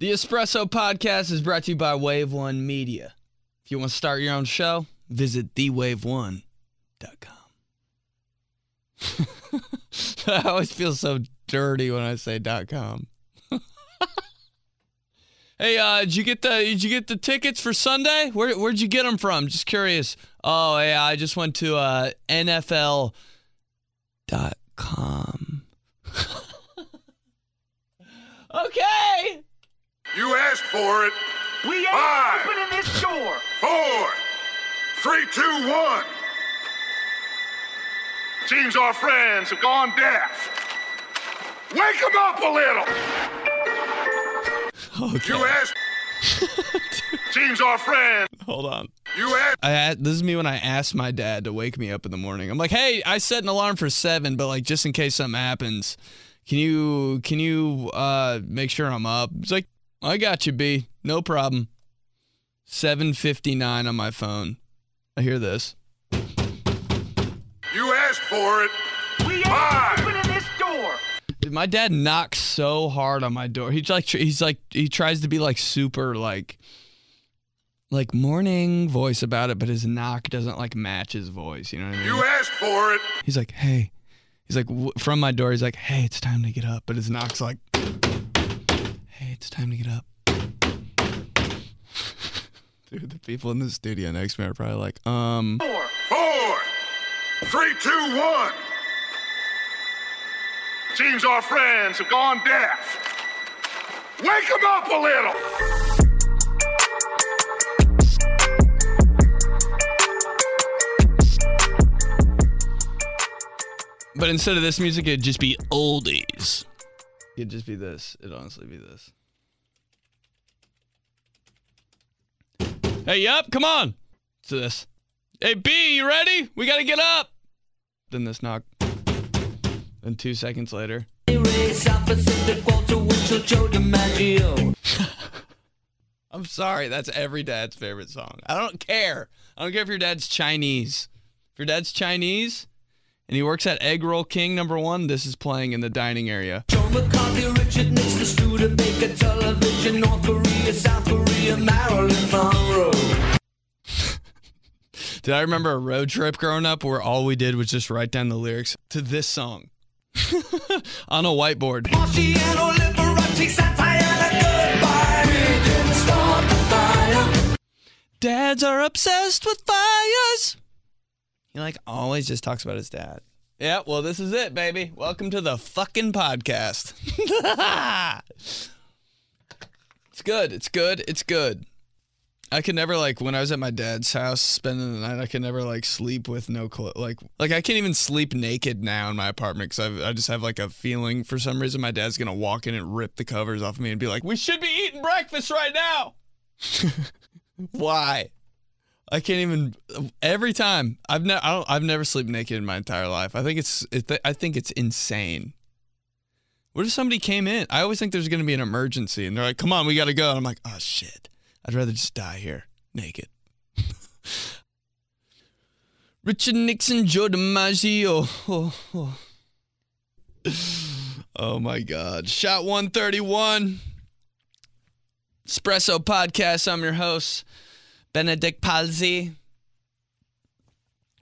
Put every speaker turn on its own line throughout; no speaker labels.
The Espresso Podcast is brought to you by Wave One Media. If you want to start your own show, visit thewave1.com. I always feel so dirty when I say .com. hey, uh, did you get the did you get the tickets for Sunday? Where where'd you get them from? Just curious. Oh yeah, I just went to uh, NFL.com. okay.
You asked for it.
We ain't
Five.
opening this door.
Four, three, two, one. Seems our friends have gone deaf. Wake them up a little.
Okay.
You asked. Seems our friend.
Hold on.
You asked.
I a- this is me when I asked my dad to wake me up in the morning. I'm like, hey, I set an alarm for seven, but like just in case something happens, can you can you uh make sure I'm up? He's like, I got you, B. No problem. Seven fifty nine on my phone. I hear this.
You asked for it.
We ain't opening this door.
Dude, My dad knocks so hard on my door. He's like he's like he tries to be like super like like morning voice about it, but his knock doesn't like match his voice. You know what I mean?
You asked for it.
He's like, hey. He's like, w- from my door, he's like, hey, it's time to get up. But his knock's like, hey, it's time to get up. Dude, the people in the studio next to me are probably like, um,
Four,
four, three, two, one. Four, three, two, one. Seems our friends have gone deaf. Wake them up a little.
but instead of this music, it'd just be oldies. It'd just be this. It'd honestly be this. Hey, yup, come on. It's this. Hey, B, you ready? We gotta get up. Then this knock. Then two seconds later. I'm sorry, that's every dad's favorite song. I don't care. I don't care if your dad's Chinese. If your dad's Chinese and he works at Egg Roll King number one, this is playing in the dining area.
Joe McCarthy, Richard Nixon, Studebaker, television, North Korea, South Korea, Marilyn Monroe.
Did I remember a road trip growing up where all we did was just write down the lyrics to this song on a whiteboard?
Marciano, Liberace, Santayana, goodbye. We didn't start the fire.
Dads are obsessed with fires. He like always just talks about his dad. Yeah, well, this is it, baby. Welcome to the fucking podcast. it's good. It's good. It's good. I could never like when I was at my dad's house spending the night. I could never like sleep with no clothes. Like like I can't even sleep naked now in my apartment because I just have like a feeling for some reason my dad's gonna walk in and rip the covers off of me and be like, "We should be eating breakfast right now." Why? I can't even. Every time I've never, I've never slept naked in my entire life. I think it's, it, I think it's insane. What if somebody came in? I always think there's going to be an emergency, and they're like, "Come on, we got to go." And I'm like, "Oh shit, I'd rather just die here naked." Richard Nixon, Joe DiMaggio. Oh, oh. oh my God! Shot 131. Espresso Podcast. I'm your host. Benedict Polizzi.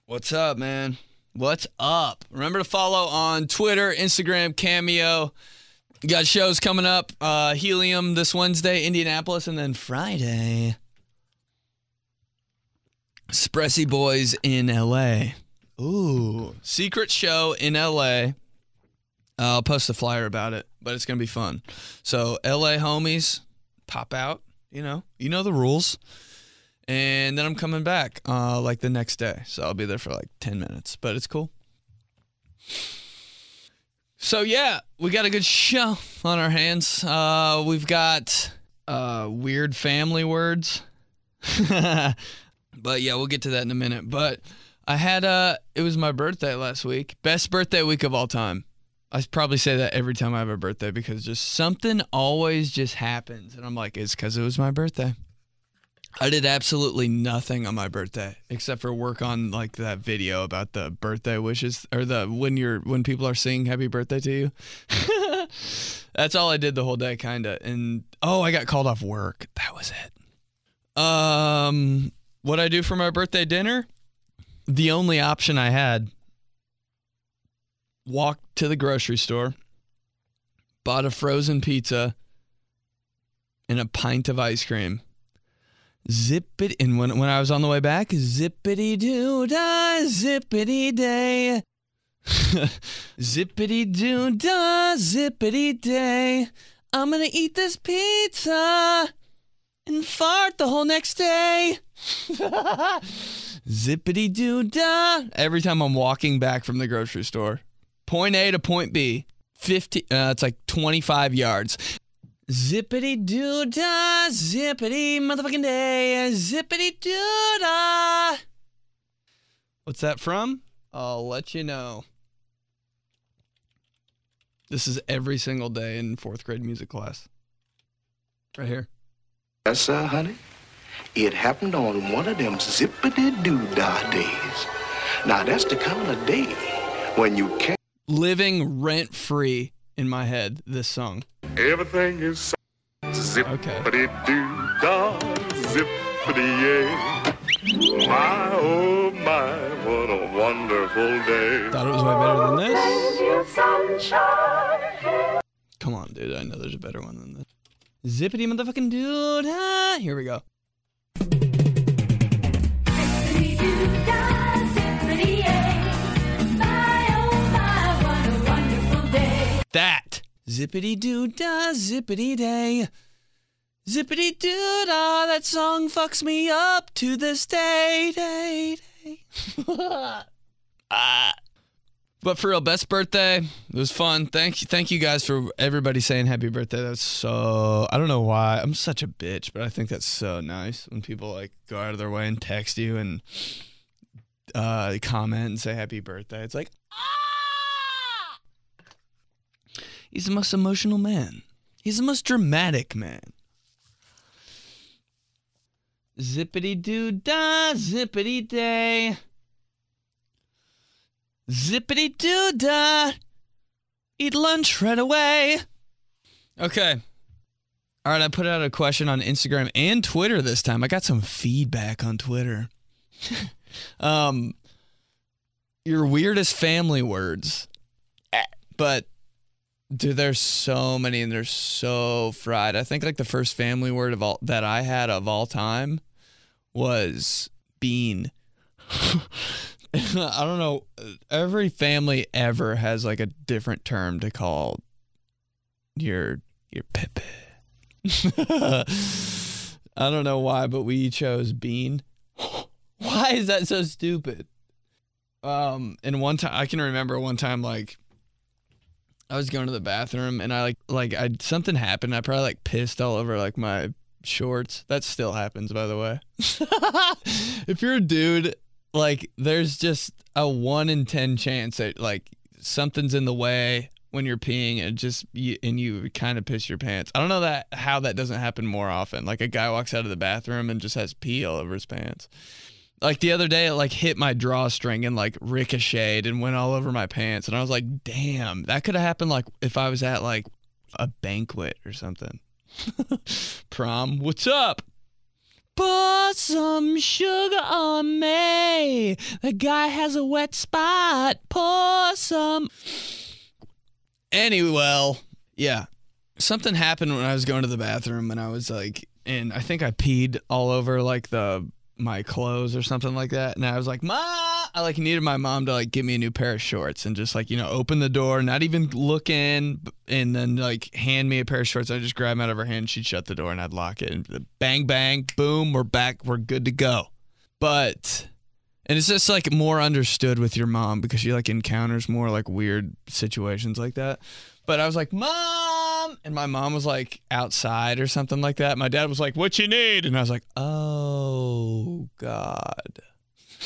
What's up, man? What's up? Remember to follow on Twitter, Instagram, Cameo. Got shows coming up. Uh, Helium this Wednesday, Indianapolis, and then Friday. Espressi Boys in LA. Ooh. Secret show in LA. I'll post a flyer about it, but it's going to be fun. So, LA homies, pop out. You know, you know the rules and then I'm coming back uh, like the next day. So I'll be there for like 10 minutes, but it's cool. So yeah, we got a good show on our hands. Uh, we've got uh, weird family words, but yeah, we'll get to that in a minute. But I had uh, it was my birthday last week, best birthday week of all time. I probably say that every time I have a birthday because just something always just happens, and I'm like, it's because it was my birthday. I did absolutely nothing on my birthday except for work on like that video about the birthday wishes or the when you're when people are singing happy birthday to you. That's all I did the whole day kinda. And oh, I got called off work. That was it. Um what I do for my birthday dinner? The only option I had walked to the grocery store, bought a frozen pizza and a pint of ice cream Zip it, and when when I was on the way back, zippity doo da, zippity day, zippity doo da, zippity day. I'm gonna eat this pizza and fart the whole next day. zippity doo da. Every time I'm walking back from the grocery store, point A to point B, 50. Uh, it's like 25 yards. Zippity doo dah, zippity motherfucking day, zippity doo dah. What's that from? I'll let you know. This is every single day in fourth grade music class. Right here.
Yes, sir, honey. It happened on one of them zippity doo dah days. Now that's the kind of day when you can't.
Living rent free in my head, this song.
Everything is zippity
Okay.
doo dah, zippity yay. My oh my, what a wonderful day.
Thought it was way better than this. Come on, dude. I know there's a better one than this. Zippity motherfucking dude. Ah, here we go. That. Zippity doo dah, zippity day. Zippity doo dah, that song fucks me up to this day, day, day. ah. But for real, best birthday. It was fun. Thank you, thank you guys for everybody saying happy birthday. That's so. I don't know why. I'm such a bitch, but I think that's so nice when people like go out of their way and text you and uh, comment and say happy birthday. It's like, ah! He's the most emotional man. He's the most dramatic man. Zippity doo dah, zippity day. Zippity doo dah. Eat lunch right away. Okay. All right, I put out a question on Instagram and Twitter this time. I got some feedback on Twitter. um, your weirdest family words. Eh, But dude, there's so many and they're so fried. I think like the first family word of all that I had of all time was bean. I don't know. Every family ever has like a different term to call your your pepe. I don't know why, but we chose bean. why is that so stupid? Um, and one time I can remember one time like I was going to the bathroom and I like like I something happened. I probably like pissed all over like my shorts. That still happens, by the way. if you're a dude, like there's just a one in ten chance that like something's in the way when you're peeing and just you, and you kind of piss your pants. I don't know that how that doesn't happen more often. Like a guy walks out of the bathroom and just has pee all over his pants. Like the other day, it like hit my drawstring and like ricocheted and went all over my pants, and I was like, "Damn, that could have happened like if I was at like a banquet or something." Prom, what's up? Put some sugar on me. The guy has a wet spot. Pour some. Anyway, yeah. Something happened when I was going to the bathroom and I was like, and I think I peed all over like the my clothes or something like that. And I was like, Ma, I like needed my mom to like give me a new pair of shorts and just like, you know, open the door, not even look in, and then like hand me a pair of shorts. I just grab them out of her hand. She'd shut the door and I'd lock it. And bang, bang, boom, we're back. We're good to go. But, and it's just like more understood with your mom because she like encounters more like weird situations like that. But I was like, Mom! And my mom was like outside or something like that. My dad was like, What you need? And I was like, Oh, God.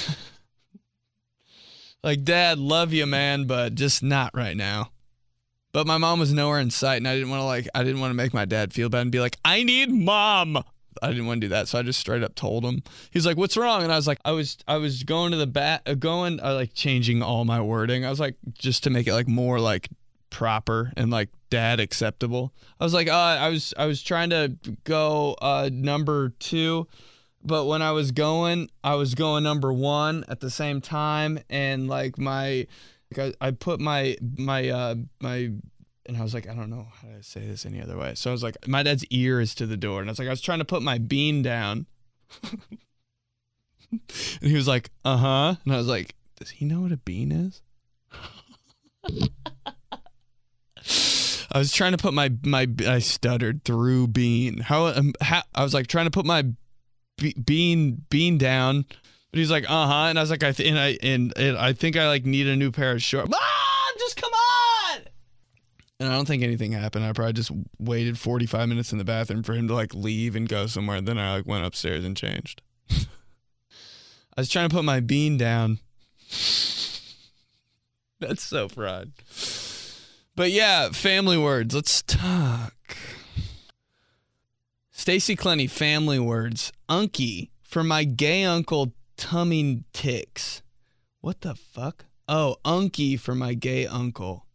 like, Dad, love you, man, but just not right now. But my mom was nowhere in sight, and I didn't want to like, I didn't want to make my dad feel bad and be like, I need mom. I didn't want to do that, so I just straight up told him. He's like, "What's wrong?" And I was like, "I was I was going to the bat, uh, going uh, like changing all my wording. I was like just to make it like more like proper and like dad acceptable. I was like, uh, I was I was trying to go uh number two, but when I was going, I was going number one at the same time, and like my, like I, I put my my uh my and I was like, I don't know how to say this any other way. So I was like, my dad's ear is to the door. And I was like, I was trying to put my bean down. and he was like, uh huh. And I was like, does he know what a bean is? I was trying to put my my I stuttered through bean. How, um, how I was like trying to put my be- bean bean down, but he's like, uh huh, and I was like, I th- and I and, and I think I like need a new pair of shorts. Mom, just come on. And I don't think anything happened. I probably just waited 45 minutes in the bathroom for him to like leave and go somewhere. Then I like went upstairs and changed. I was trying to put my bean down. That's so fried. But yeah, family words. Let's talk. Stacy Clenny, family words. Unky for my gay uncle tummy ticks. What the fuck? Oh, unky for my gay uncle.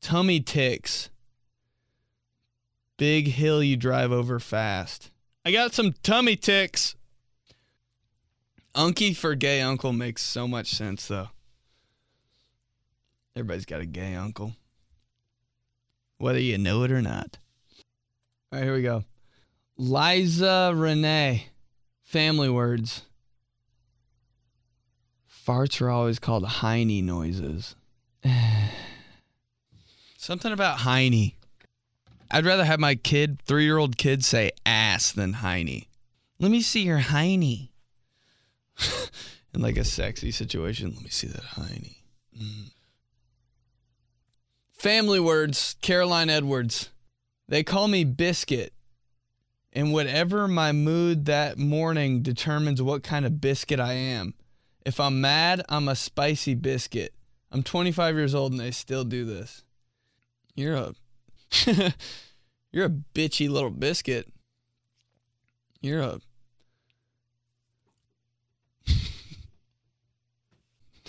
Tummy ticks. Big hill you drive over fast. I got some tummy ticks. Unky for gay uncle makes so much sense though. Everybody's got a gay uncle. Whether you know it or not. All right, here we go. Liza Renee. Family words. Farts are always called Heine noises. Something about Heine. I'd rather have my kid, three year old kid, say ass than Heine. Let me see your Heine. In like a sexy situation, let me see that Heine. Mm. Family words, Caroline Edwards. They call me Biscuit. And whatever my mood that morning determines what kind of biscuit I am. If I'm mad, I'm a spicy biscuit. I'm 25 years old and they still do this. You're a You're a bitchy little biscuit. You're a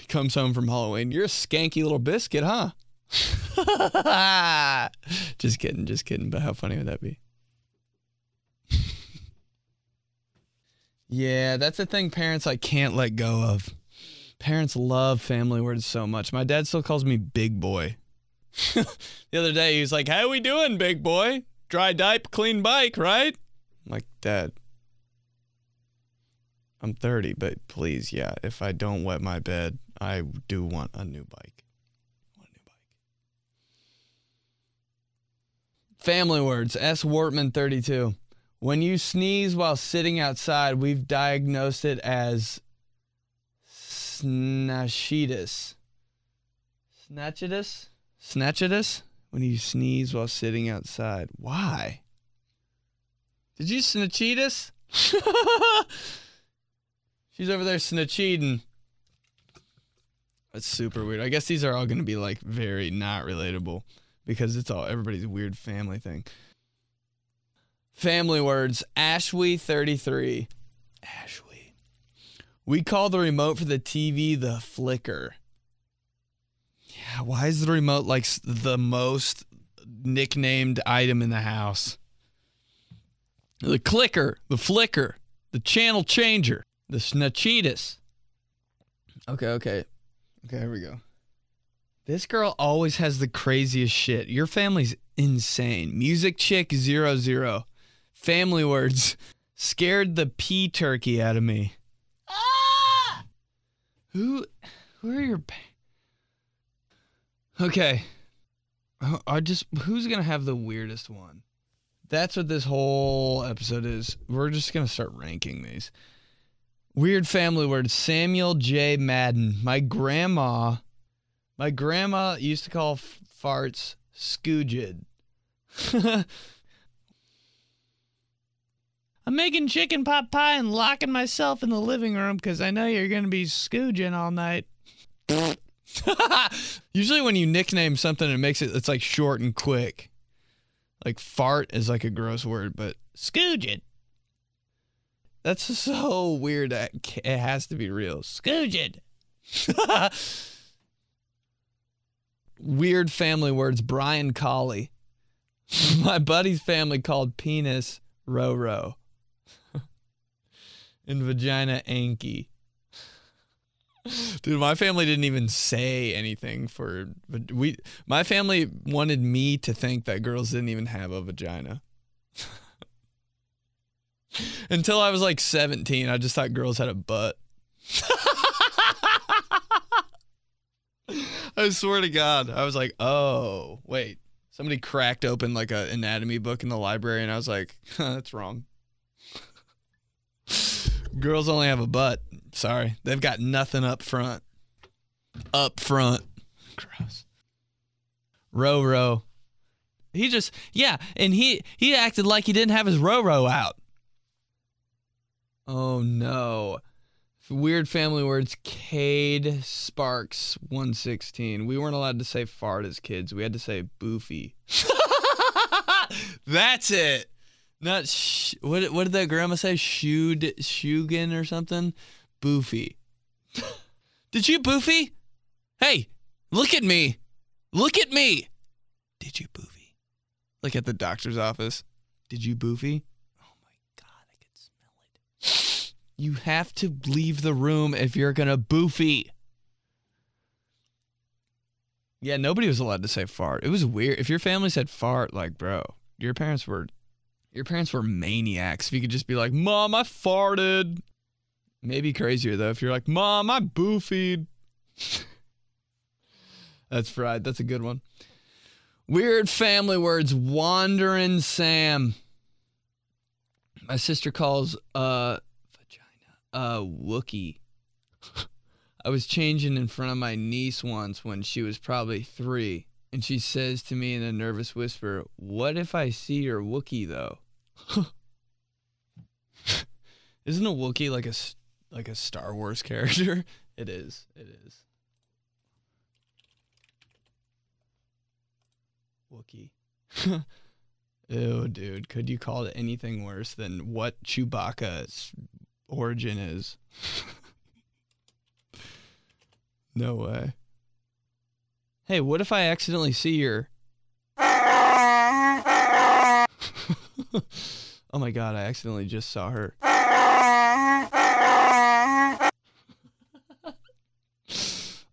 comes home from Halloween. You're a skanky little biscuit, huh? just kidding, just kidding. But how funny would that be? yeah, that's the thing parents like can't let go of. Parents love family words so much. My dad still calls me big boy. the other day he was like, "How are we doing, big boy? Dry diaper, clean bike, right?" I'm like, "Dad, I'm 30, but please, yeah, if I don't wet my bed, I do want a new bike. I want a new bike." Family words. S. Wortman, 32. When you sneeze while sitting outside, we've diagnosed it as snatchitis. Snatchitis? Snatchitis? When you sneeze while sitting outside. Why? Did you snatchitis? She's over there snatcheating. That's super weird. I guess these are all going to be like very not relatable because it's all everybody's weird family thing. Family words. Ashwee 33. Ashwee. We call the remote for the TV the flicker. Yeah, why is the remote like the most nicknamed item in the house? The clicker, the flicker, the channel changer, the snatchitis. Okay, okay. Okay, here we go. This girl always has the craziest shit. Your family's insane. Music chick zero zero. Family words scared the pea turkey out of me. Ah! Who who are your pa- Okay. I- I just who's gonna have the weirdest one? That's what this whole episode is. We're just gonna start ranking these. Weird family words. Samuel J. Madden. My grandma, my grandma used to call f- farts scoogid. I'm making chicken pot pie and locking myself in the living room because I know you're gonna be scooging all night. Usually, when you nickname something, it makes it it's like short and quick. Like fart is like a gross word, but scooging. That's so weird. It has to be real. Scoogin. weird family words. Brian Colley. My buddy's family called penis Roro. and vagina Anki. Dude, my family didn't even say anything for we my family wanted me to think that girls didn't even have a vagina. Until I was like 17, I just thought girls had a butt. I swear to God, I was like, "Oh, wait." Somebody cracked open like an anatomy book in the library and I was like, "That's wrong." Girls only have a butt. Sorry. They've got nothing up front. Up front. Gross. Row row. He just yeah, and he he acted like he didn't have his row row out. Oh no. Weird family words. Cade Sparks 116. We weren't allowed to say fart as kids. We had to say boofy. That's it. Not sh- what what did that grandma say? Shoed Shugan or something? Boofy. did you boofy? Hey, look at me. Look at me. Did you boofy? Like at the doctor's office. Did you boofy? Oh my god, I can smell it. You have to leave the room if you're gonna boofy. Yeah, nobody was allowed to say fart. It was weird. If your family said fart, like, bro, your parents were your parents were maniacs. If you could just be like, Mom, I farted. Maybe crazier though, if you're like, Mom, I boofied. That's fried. That's a good one. Weird family words. Wandering Sam. My sister calls uh uh Wookie. I was changing in front of my niece once when she was probably three, and she says to me in a nervous whisper, "What if I see your Wookie though?" Isn't a Wookie like a like a Star Wars character? It is. It is. Wookie. Ew, dude. Could you call it anything worse than what Chewbacca's origin is? no way. Hey, what if I accidentally see your oh my god, I accidentally just saw her.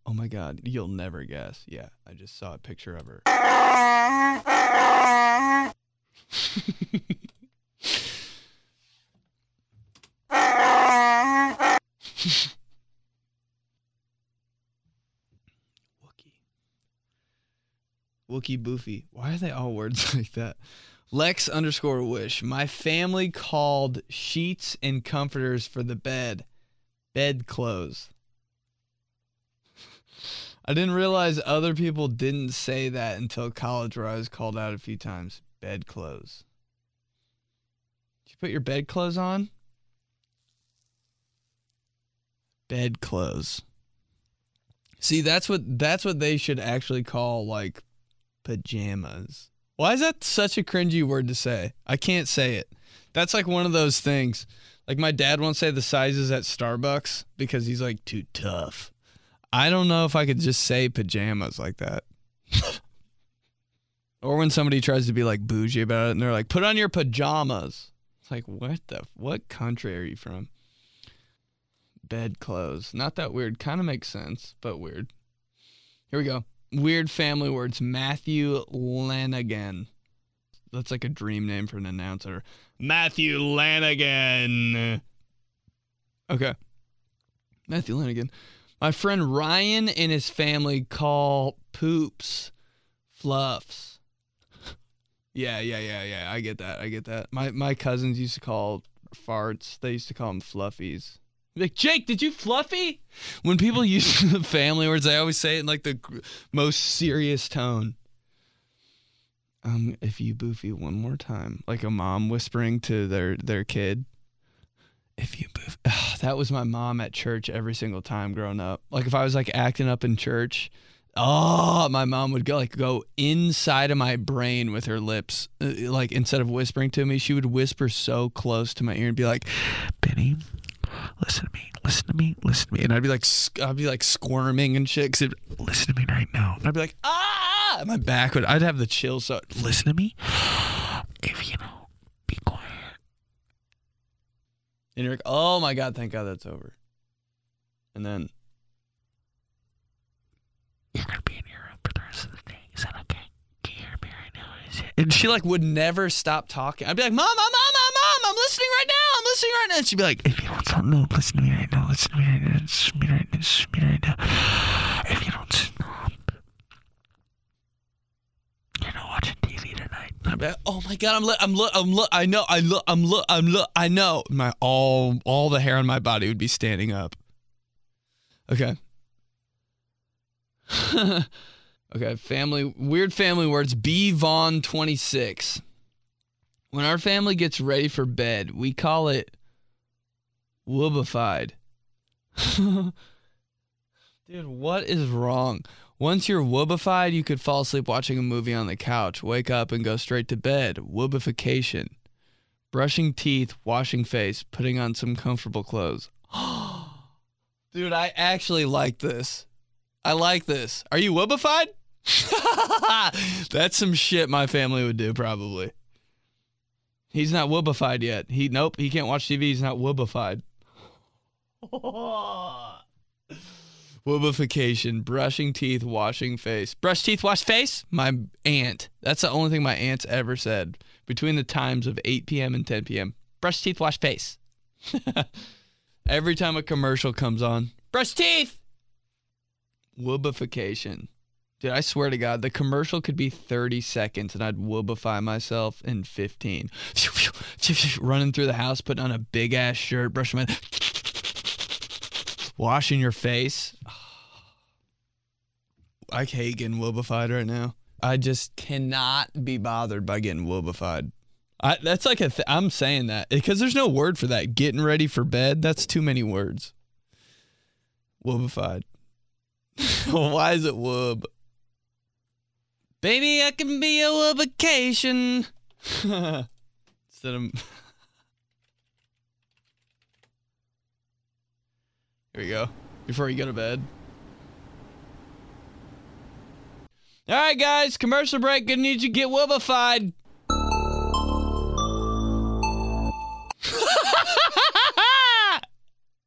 oh my god, you'll never guess. Yeah, I just saw a picture of her. Wookie. Boofy. Why are they all words like that? Lex underscore wish. My family called sheets and comforters for the bed bed clothes. I didn't realize other people didn't say that until college, where I was called out a few times. Bed clothes. Did you put your bed clothes on? Bed clothes. See, that's what that's what they should actually call like pajamas. Why is that such a cringy word to say? I can't say it. That's like one of those things. Like my dad won't say the sizes at Starbucks because he's like too tough. I don't know if I could just say pajamas like that. or when somebody tries to be like bougie about it and they're like, put on your pajamas. It's like, what the, what country are you from? Bed clothes. Not that weird. Kind of makes sense, but weird. Here we go. Weird family words. Matthew Lanigan. That's like a dream name for an announcer. Matthew Lanigan. Okay. Matthew Lanigan. My friend Ryan and his family call poops fluffs. yeah, yeah, yeah, yeah. I get that. I get that. My my cousins used to call farts. They used to call them fluffies. Like Jake, did you fluffy? When people use the family words, they always say it in like the most serious tone. Um, if you boofy one more time, like a mom whispering to their their kid. If you boof, Ugh, that was my mom at church every single time growing up. Like if I was like acting up in church, Oh, my mom would go like go inside of my brain with her lips, Uh, like instead of whispering to me, she would whisper so close to my ear and be like, "Benny, listen to me, listen to me, listen to me," and I'd be like, I'd be like squirming and shit. 'cause it'd- listen to me right now, and I'd be like, ah, my back would, I'd have the chills. So listen to me, if you know, be quiet. And you're like, oh my god, thank God that's over. And then you're gonna be in your room for the rest of the day. Is that okay? Can you hear me right now? Is it? And she like would never stop talking. I'd be like, Mom, Mom, Mom, Mom, Mom, I'm listening right now. I'm listening right now. And she'd be like, If you want something, no, listen to me right now. Listen to me right now. Listen to me right now. Listen to me right now. If you don't stop, you're not watching TV tonight. I'd be like, Oh my God, I'm li- I'm li- I'm li- I know, I look, I'm look, I'm look, I know. My all all the hair on my body would be standing up. Okay. okay, family weird family words. B Vaughn 26. When our family gets ready for bed, we call it woobified. Dude, what is wrong? Once you're woobified, you could fall asleep watching a movie on the couch, wake up and go straight to bed. Woobification. Brushing teeth, washing face, putting on some comfortable clothes. Dude, I actually like this. I like this. Are you woobified? That's some shit my family would do, probably. He's not woobified yet. He nope, he can't watch TV. He's not woobified. Woobification, brushing teeth, washing face. Brush teeth, wash face? My aunt. That's the only thing my aunt's ever said between the times of 8 p.m. and 10 p.m. Brush teeth, wash face. Every time a commercial comes on, brush teeth. Woobification. Dude, I swear to God, the commercial could be 30 seconds and I'd woobify myself in 15. Running through the house, putting on a big ass shirt, brushing my. Washing your face. I hate getting woobified right now. I just cannot be bothered by getting woobified. I, that's like a th- I'm saying that eh, because there's no word for that. Getting ready for bed. That's too many words. Woobified. Why is it woob? Baby, I can be a vacation. Instead of. Here we go. Before you go to bed. All right, guys. Commercial break. Gonna need you to get woobified.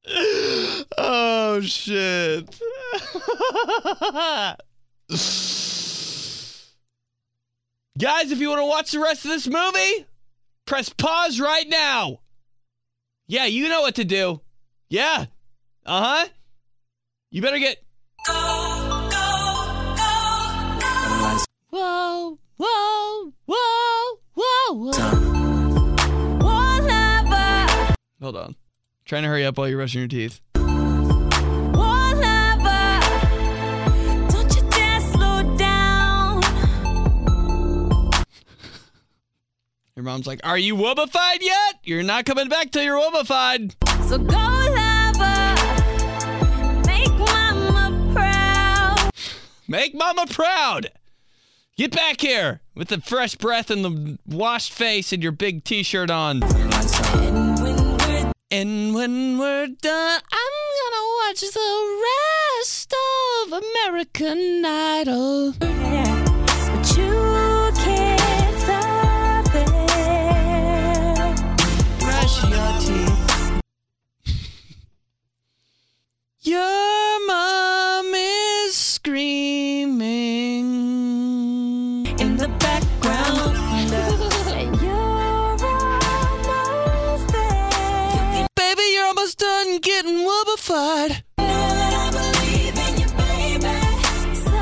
oh shit. Guys, if you want to watch the rest of this movie, press pause right now. Yeah, you know what to do. Yeah. Uh huh. You better get. Whoa, whoa, whoa, whoa, whoa. Hold on. Trying to hurry up while you're brushing your teeth. Your mom's like, Are you woobified yet? You're not coming back till you're woobified.
So go lover, make mama proud.
Make mama proud. Get back here with the fresh breath and the washed face and your big t shirt on.
And when we're
And when we're done, I'm gonna watch the rest of American Idol.
there,
Your mom is screaming.
In the background, and you're almost there.
Baby, you're almost done getting woobified.
Know that I believe in you, baby. So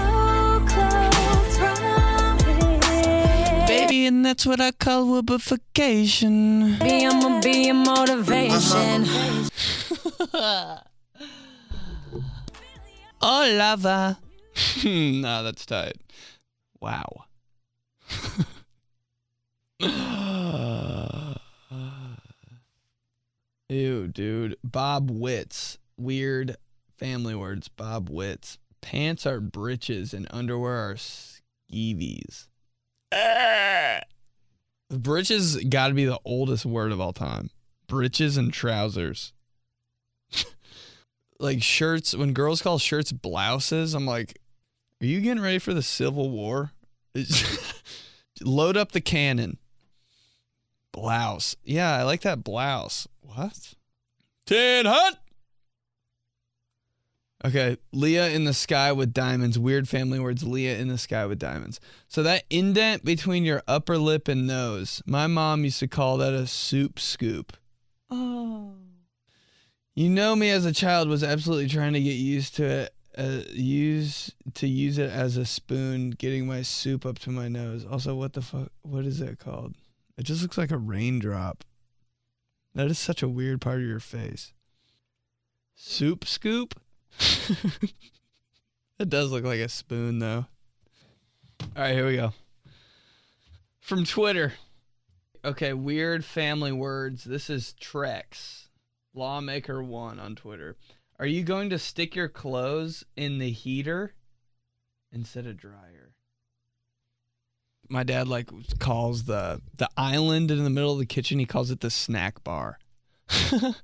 close from here.
Baby, and that's what I call woobification.
Be I'ma be a motivation.
Oh, lava. nah, that's tight. Wow. Ew, dude. Bob Witz. Weird family words. Bob Witz. Pants are breeches and underwear are skeevies. Ah! Breeches got to be the oldest word of all time. Breeches and trousers. Like shirts, when girls call shirts blouses, I'm like, are you getting ready for the Civil War? Load up the cannon. Blouse. Yeah, I like that blouse. What? Tin Hut. Okay, Leah in the sky with diamonds. Weird family words. Leah in the sky with diamonds. So that indent between your upper lip and nose. My mom used to call that a soup scoop. Oh. You know me as a child was absolutely trying to get used to it. Uh, use to use it as a spoon, getting my soup up to my nose. Also, what the fuck? What is that called? It just looks like a raindrop. That is such a weird part of your face. Soup scoop? it does look like a spoon, though. All right, here we go. From Twitter. Okay, weird family words. This is Trex, Lawmaker1 on Twitter. Are you going to stick your clothes in the heater instead of dryer? My dad like calls the the island in the middle of the kitchen. He calls it the snack bar.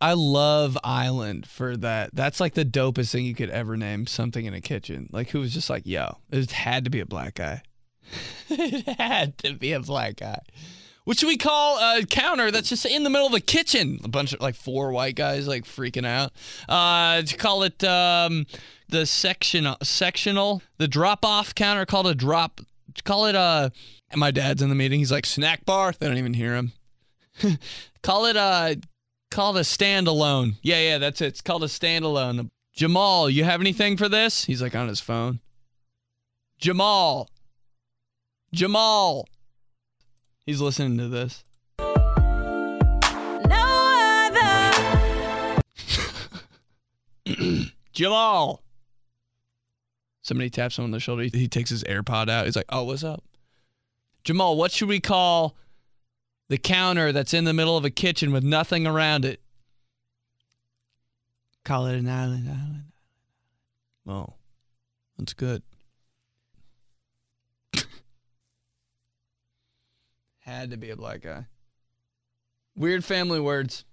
I love Island for that. That's like the dopest thing you could ever name something in a kitchen. Like who was just like, yo, it had to be a black guy. it had to be a black guy. What should we call a counter that's just in the middle of the kitchen? A bunch of like four white guys like freaking out. Uh, to call it um, the sectional, sectional, the drop off counter. Called a drop. Call it uh. And my dad's in the meeting. He's like snack bar. They don't even hear him. call it uh called a standalone. Yeah, yeah, that's it. It's called a standalone. Jamal, you have anything for this? He's like on his phone. Jamal. Jamal. He's listening to this.
No other.
Jamal. Somebody taps him on the shoulder. He takes his AirPod out. He's like, "Oh, what's up?" Jamal, what should we call the counter that's in the middle of a kitchen with nothing around it? Call it an island, island. Oh, that's good. Had to be a black guy. Weird family words.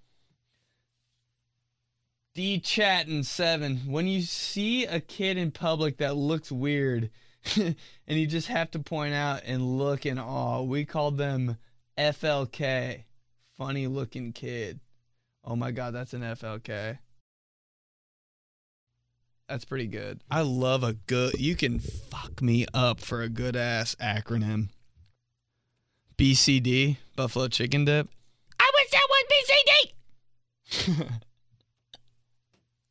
D chatting seven. When you see a kid in public that looks weird, and you just have to point out and look in awe, we call them FLK. Funny looking kid. Oh my god, that's an FLK. That's pretty good. I love a good. You can fuck me up for a good ass acronym. BCD, Buffalo Chicken Dip. I wish that was BCD.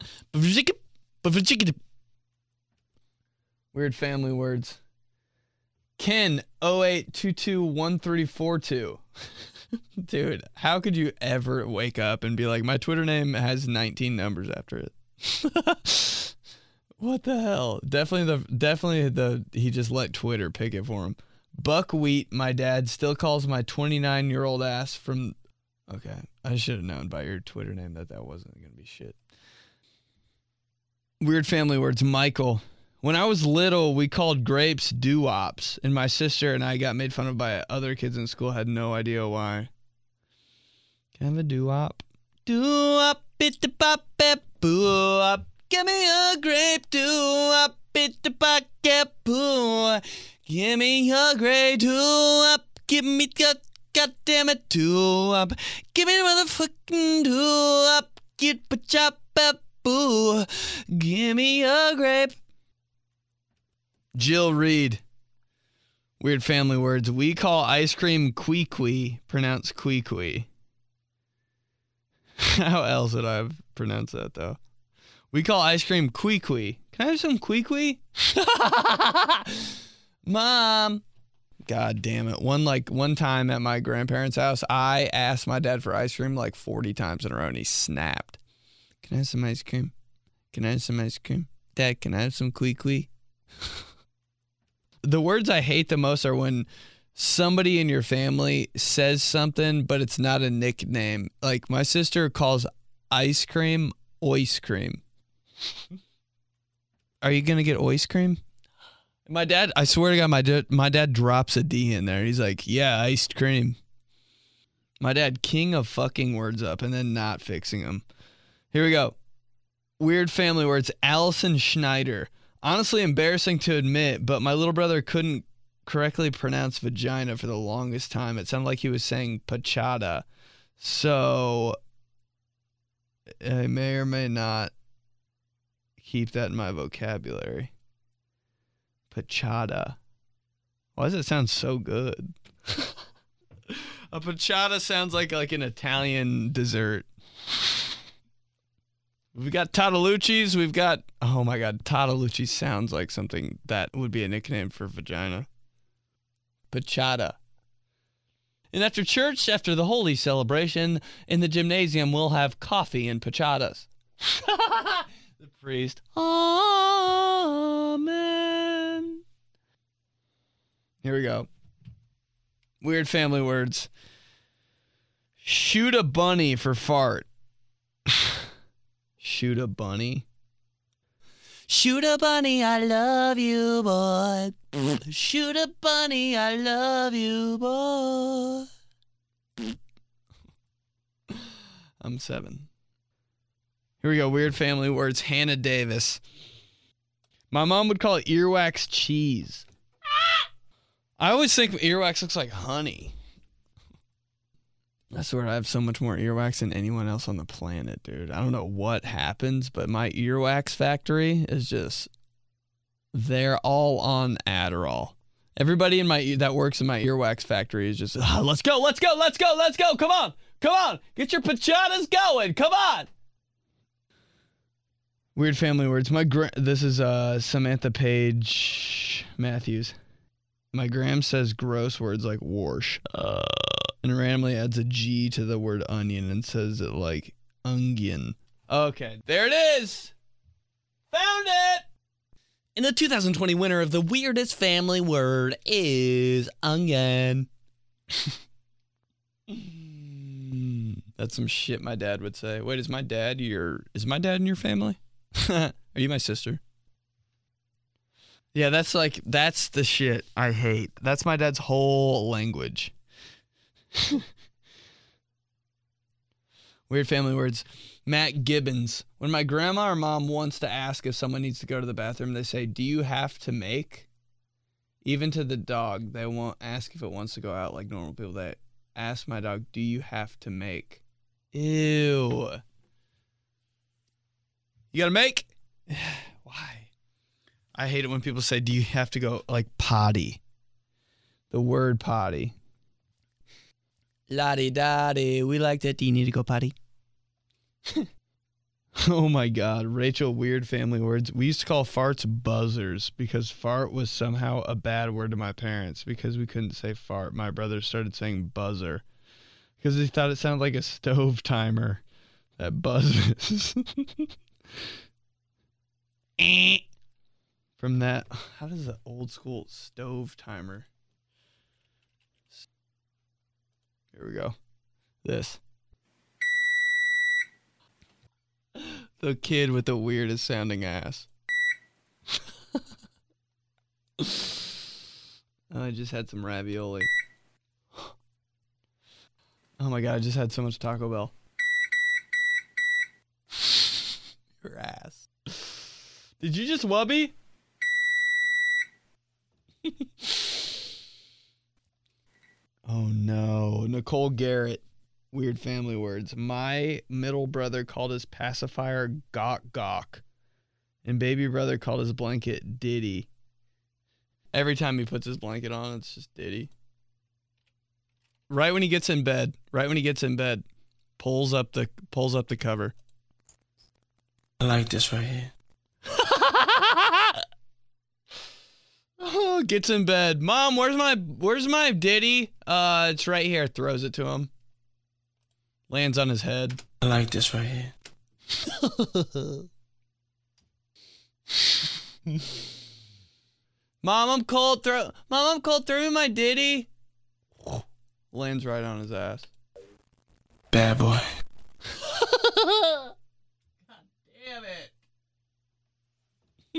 Buffalo Chicken, Buffalo Chicken Dip. Weird family words. Ken 08221342. Dude, how could you ever wake up and be like, my Twitter name has 19 numbers after it? what the hell? Definitely the definitely the he just let Twitter pick it for him. Buckwheat, my dad still calls my 29 year old ass from. Okay, I should have known by your Twitter name that that wasn't gonna be shit. Weird family words. Michael. When I was little, we called grapes doo-wops, and my sister and I got made fun of by other kids in school. Had no idea why. Can I have a doo-wop? Doo-wop, bit the bop, bep, boo-wop. Give me a grape doo-wop, bit the get boo. Give me a grape doo-wop. Give me god, god damn it doo-wop. Give me the motherfucking doo-wop. Get a chop, boo. Give me a grape. Jill Reed. Weird family words. We call ice cream quee quee, pronounced quee quee. How else would I have pronounced that though? We call ice cream quee quee. Can I have some quee quee? Mom. God damn it. One like one time at my grandparents' house, I asked my dad for ice cream like 40 times in a row and he snapped. Can I have some ice cream? Can I have some ice cream? Dad, can I have some quee quee? the words I hate the most are when somebody in your family says something, but it's not a nickname. Like my sister calls ice cream ice cream. Are you gonna get ice cream? My dad, I swear to God, my dad, my dad drops a D in there. He's like, "Yeah, iced cream." My dad, king of fucking words up and then not fixing them. Here we go. Weird family words. Allison Schneider. Honestly, embarrassing to admit, but my little brother couldn't correctly pronounce vagina for the longest time. It sounded like he was saying pachada. So I may or may not keep that in my vocabulary. Pachada. Why does it sound so good? A pachada sounds like like an Italian dessert. We've got Tatalucci's. We've got oh my god, Tatalucci sounds like something that would be a nickname for vagina. Pachada. And after church, after the holy celebration, in the gymnasium, we'll have coffee and pachadas. the priest. Amen. Here we go. Weird family words. Shoot a bunny for fart. Shoot a bunny. Shoot a bunny, I love you, boy. Shoot a bunny, I love you, boy. I'm seven. Here we go. Weird family words. Hannah Davis. My mom would call it earwax cheese. I always think earwax looks like honey. I swear I have so much more earwax than anyone else on the planet, dude. I don't know what happens, but my earwax factory is just they're all on Adderall. Everybody in my that works in my earwax factory is just "Ah, let's go, let's go, let's go, let's go. Come on. Come on. Get your pachadas going. Come on. Weird family words. My gra- this is uh Samantha Page Matthews. My gram says gross words like warsh. Uh, and randomly adds a G to the word onion and says it like onion. Okay, there it is. Found it. And the 2020 winner of the weirdest family word is onion. Mm, That's some shit my dad would say. Wait, is my dad your is my dad in your family? Are you my sister? Yeah, that's like that's the shit I hate. That's my dad's whole language. Weird family words. Matt Gibbons. When my grandma or mom wants to ask if someone needs to go to the bathroom, they say, "Do you have to make?" Even to the dog, they won't ask if it wants to go out like normal people. They ask my dog, "Do you have to make?" Ew. You gotta make? Why? I hate it when people say, Do you have to go like potty? The word potty. Lottie dottie, we like that. Do you need to go potty? oh my god, Rachel, weird family words. We used to call farts buzzers because fart was somehow a bad word to my parents because we couldn't say fart. My brother started saying buzzer because he thought it sounded like a stove timer that buzzes. Eh. From that, how does the old school stove timer? Here we go. This. The kid with the weirdest sounding ass. I just had some ravioli. Oh my god, I just had so much Taco Bell. Your ass. Did you just wubby? oh no. Nicole Garrett. Weird family words. My middle brother called his pacifier Gawk Gawk. And baby brother called his blanket Diddy. Every time he puts his blanket on, it's just Diddy. Right when he gets in bed, right when he gets in bed, pulls up the pulls up the cover.
I like this right here.
Oh, gets in bed. Mom, where's my where's my Diddy? Uh, it's right here. Throws it to him. Lands on his head.
I like this right here.
Mom, I'm cold. Throw. Mom, I'm cold. Throw me my Diddy. Lands right on his ass.
Bad boy.
Damn it.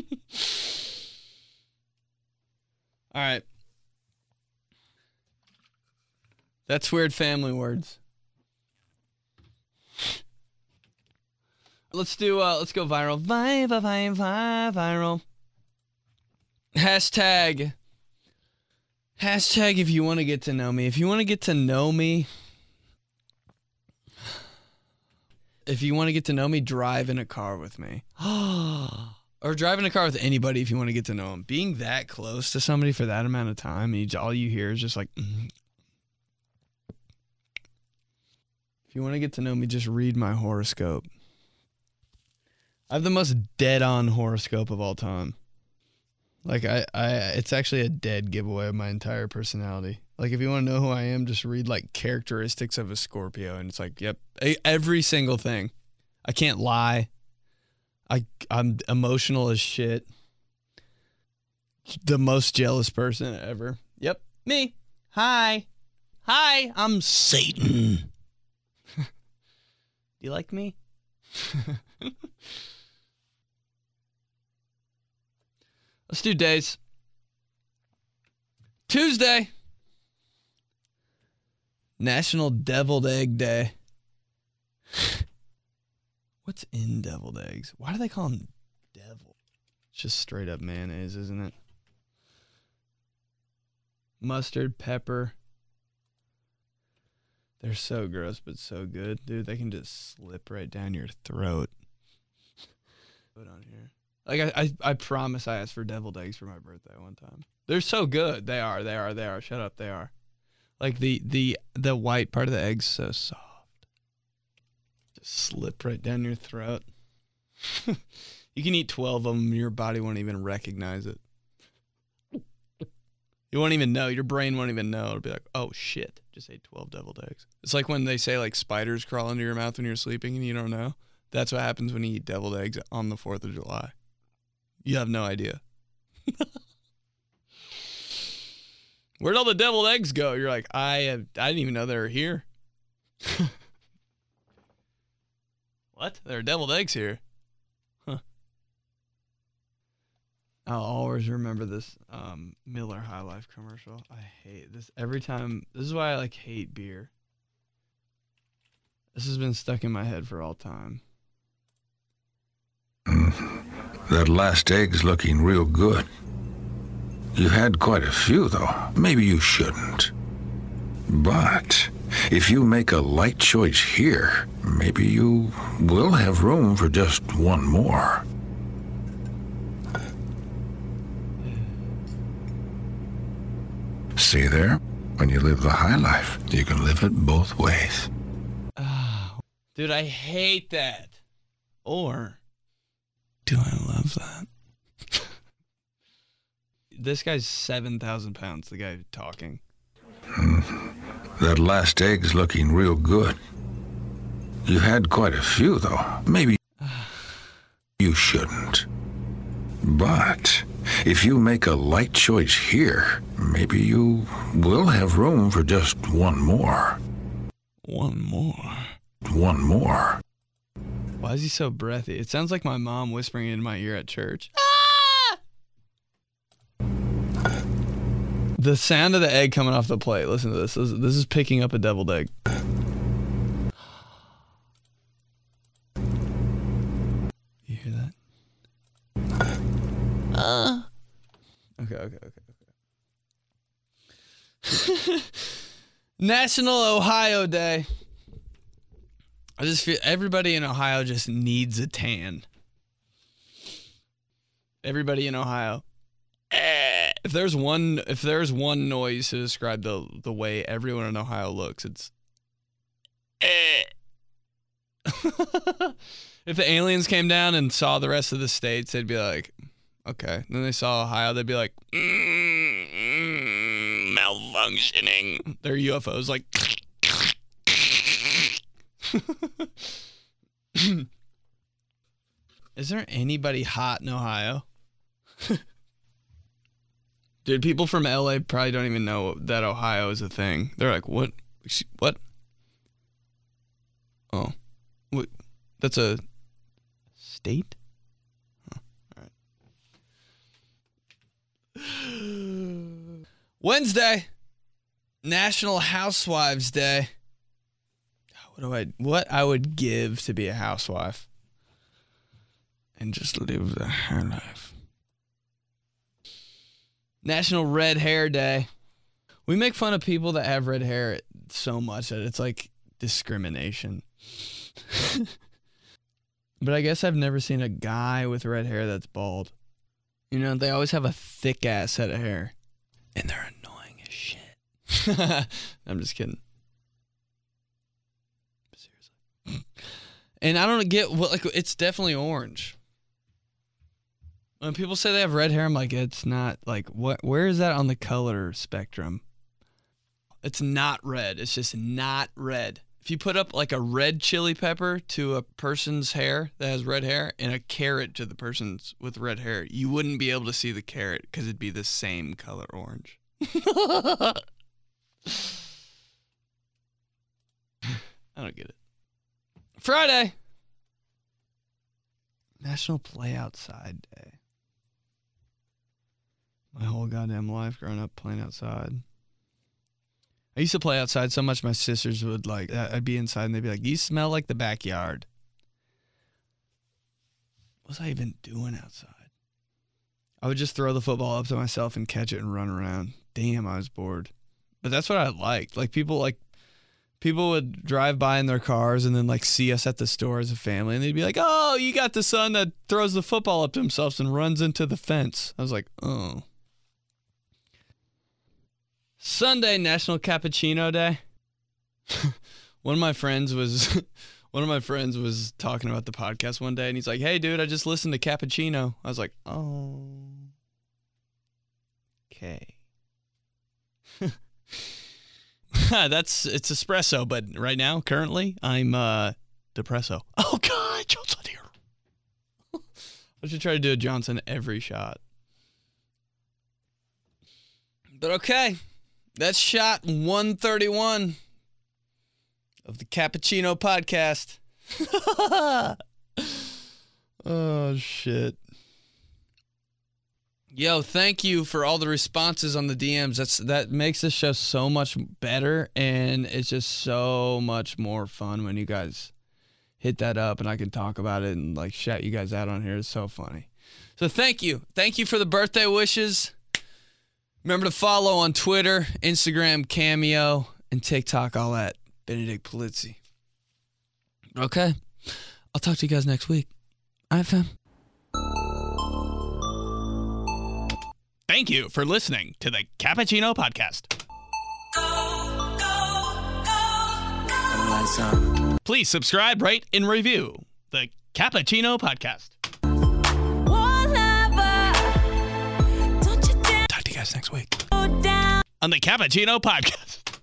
All right. That's weird family words. Let's do uh let's go viral. Viva viva viral. Hashtag Hashtag if you want to get to know me. If you want to get to know me, if you want to get to know me, drive in a car with me. or drive in a car with anybody if you want to get to know them. Being that close to somebody for that amount of time, and all you hear is just like. "Mm." If you want to get to know me, just read my horoscope. I have the most dead-on horoscope of all time. Like I, I, it's actually a dead giveaway of my entire personality. Like if you want to know who I am, just read like characteristics of a Scorpio, and it's like, yep, every single thing. I can't lie. I, I'm emotional as shit. The most jealous person ever. Yep, me. Hi, hi. I'm Satan. Do you like me? Let's do days. Tuesday. National Deviled Egg Day. What's in deviled eggs? Why do they call them devil? It's just straight up mayonnaise, isn't it? Mustard, pepper. They're so gross, but so good, dude. They can just slip right down your throat. Put on here. Like I, I, I promise I asked for deviled eggs for my birthday one time. They're so good. They are. They are. They are. Shut up. They are. Like the the the white part of the egg's so soft. Just slip right down your throat. you can eat twelve of them. Your body won't even recognize it. You won't even know. Your brain won't even know. It'll be like, oh shit, just ate twelve deviled eggs. It's like when they say like spiders crawl into your mouth when you're sleeping and you don't know. That's what happens when you eat deviled eggs on the Fourth of July. You have no idea. Where'd all the deviled eggs go? You're like, I have, I didn't even know they were here. what? There are deviled eggs here. Huh. I'll always remember this um, Miller High Life commercial. I hate this every time. This is why I like hate beer. This has been stuck in my head for all time.
That last egg's looking real good. You had quite a few, though. Maybe you shouldn't. But if you make a light choice here, maybe you will have room for just one more. See there? When you live the high life, you can live it both ways.
Ah, dude, I hate that. Or do I love that? This guy's 7,000 pounds, the guy talking. Hmm.
That last egg's looking real good. You had quite a few, though. Maybe you shouldn't. But if you make a light choice here, maybe you will have room for just one more.
One more.
One more.
Why is he so breathy? It sounds like my mom whispering in my ear at church. The sound of the egg coming off the plate. Listen to this. This is, this is picking up a deviled egg. You hear that? Okay, okay, okay, okay. National Ohio Day. I just feel everybody in Ohio just needs a tan. Everybody in Ohio. Eh. If there's one if there's one noise to describe the the way everyone in Ohio looks, it's eh. if the aliens came down and saw the rest of the states, they'd be like, okay. Then they saw Ohio, they'd be like, mm, mm, malfunctioning. Their UFOs like. Is there anybody hot in Ohio? Dude, people from LA probably don't even know that Ohio is a thing. They're like, "What? What? Oh, what? That's a state." Right. Wednesday, National Housewives Day. What do I what I would give to be a housewife and just live the hair life. National Red Hair Day. We make fun of people that have red hair so much that it's like discrimination. but I guess I've never seen a guy with red hair that's bald. You know, they always have a thick ass head of hair. And they're annoying as shit. I'm just kidding. Seriously. And I don't get what like it's definitely orange. When people say they have red hair, I'm like, it's not like what where is that on the color spectrum? It's not red. It's just not red. If you put up like a red chili pepper to a person's hair that has red hair and a carrot to the person's with red hair, you wouldn't be able to see the carrot because it'd be the same color orange. I don't get it. Friday. National Play Outside Day. My whole goddamn life growing up playing outside. I used to play outside so much my sisters would like I'd be inside and they'd be like, "You smell like the backyard." What was I even doing outside? I would just throw the football up to myself and catch it and run around. Damn, I was bored. But that's what I liked. Like people like people would drive by in their cars and then like see us at the store as a family and they'd be like, "Oh, you got the son that throws the football up to himself and runs into the fence." I was like, "Oh." Sunday National Cappuccino Day. one of my friends was one of my friends was talking about the podcast one day and he's like, "Hey dude, I just listened to Cappuccino." I was like, "Oh." Okay. That's it's espresso, but right now, currently, I'm uh depresso. Oh god, Johnson here. I should try to do a Johnson every shot. But okay. That's shot 131 of the Cappuccino podcast. oh shit. Yo, thank you for all the responses on the DMs. That's that makes this show so much better and it's just so much more fun when you guys hit that up and I can talk about it and like shout you guys out on here. It's so funny. So thank you. Thank you for the birthday wishes. Remember to follow on Twitter, Instagram, Cameo, and TikTok, all at Benedict Polizzi. Okay. I'll talk to you guys next week. All right, fam. Thank you for listening to the Cappuccino Podcast.
Lights out.
Please subscribe, rate, and review the Cappuccino Podcast. Guys next week on the Cappuccino Podcast.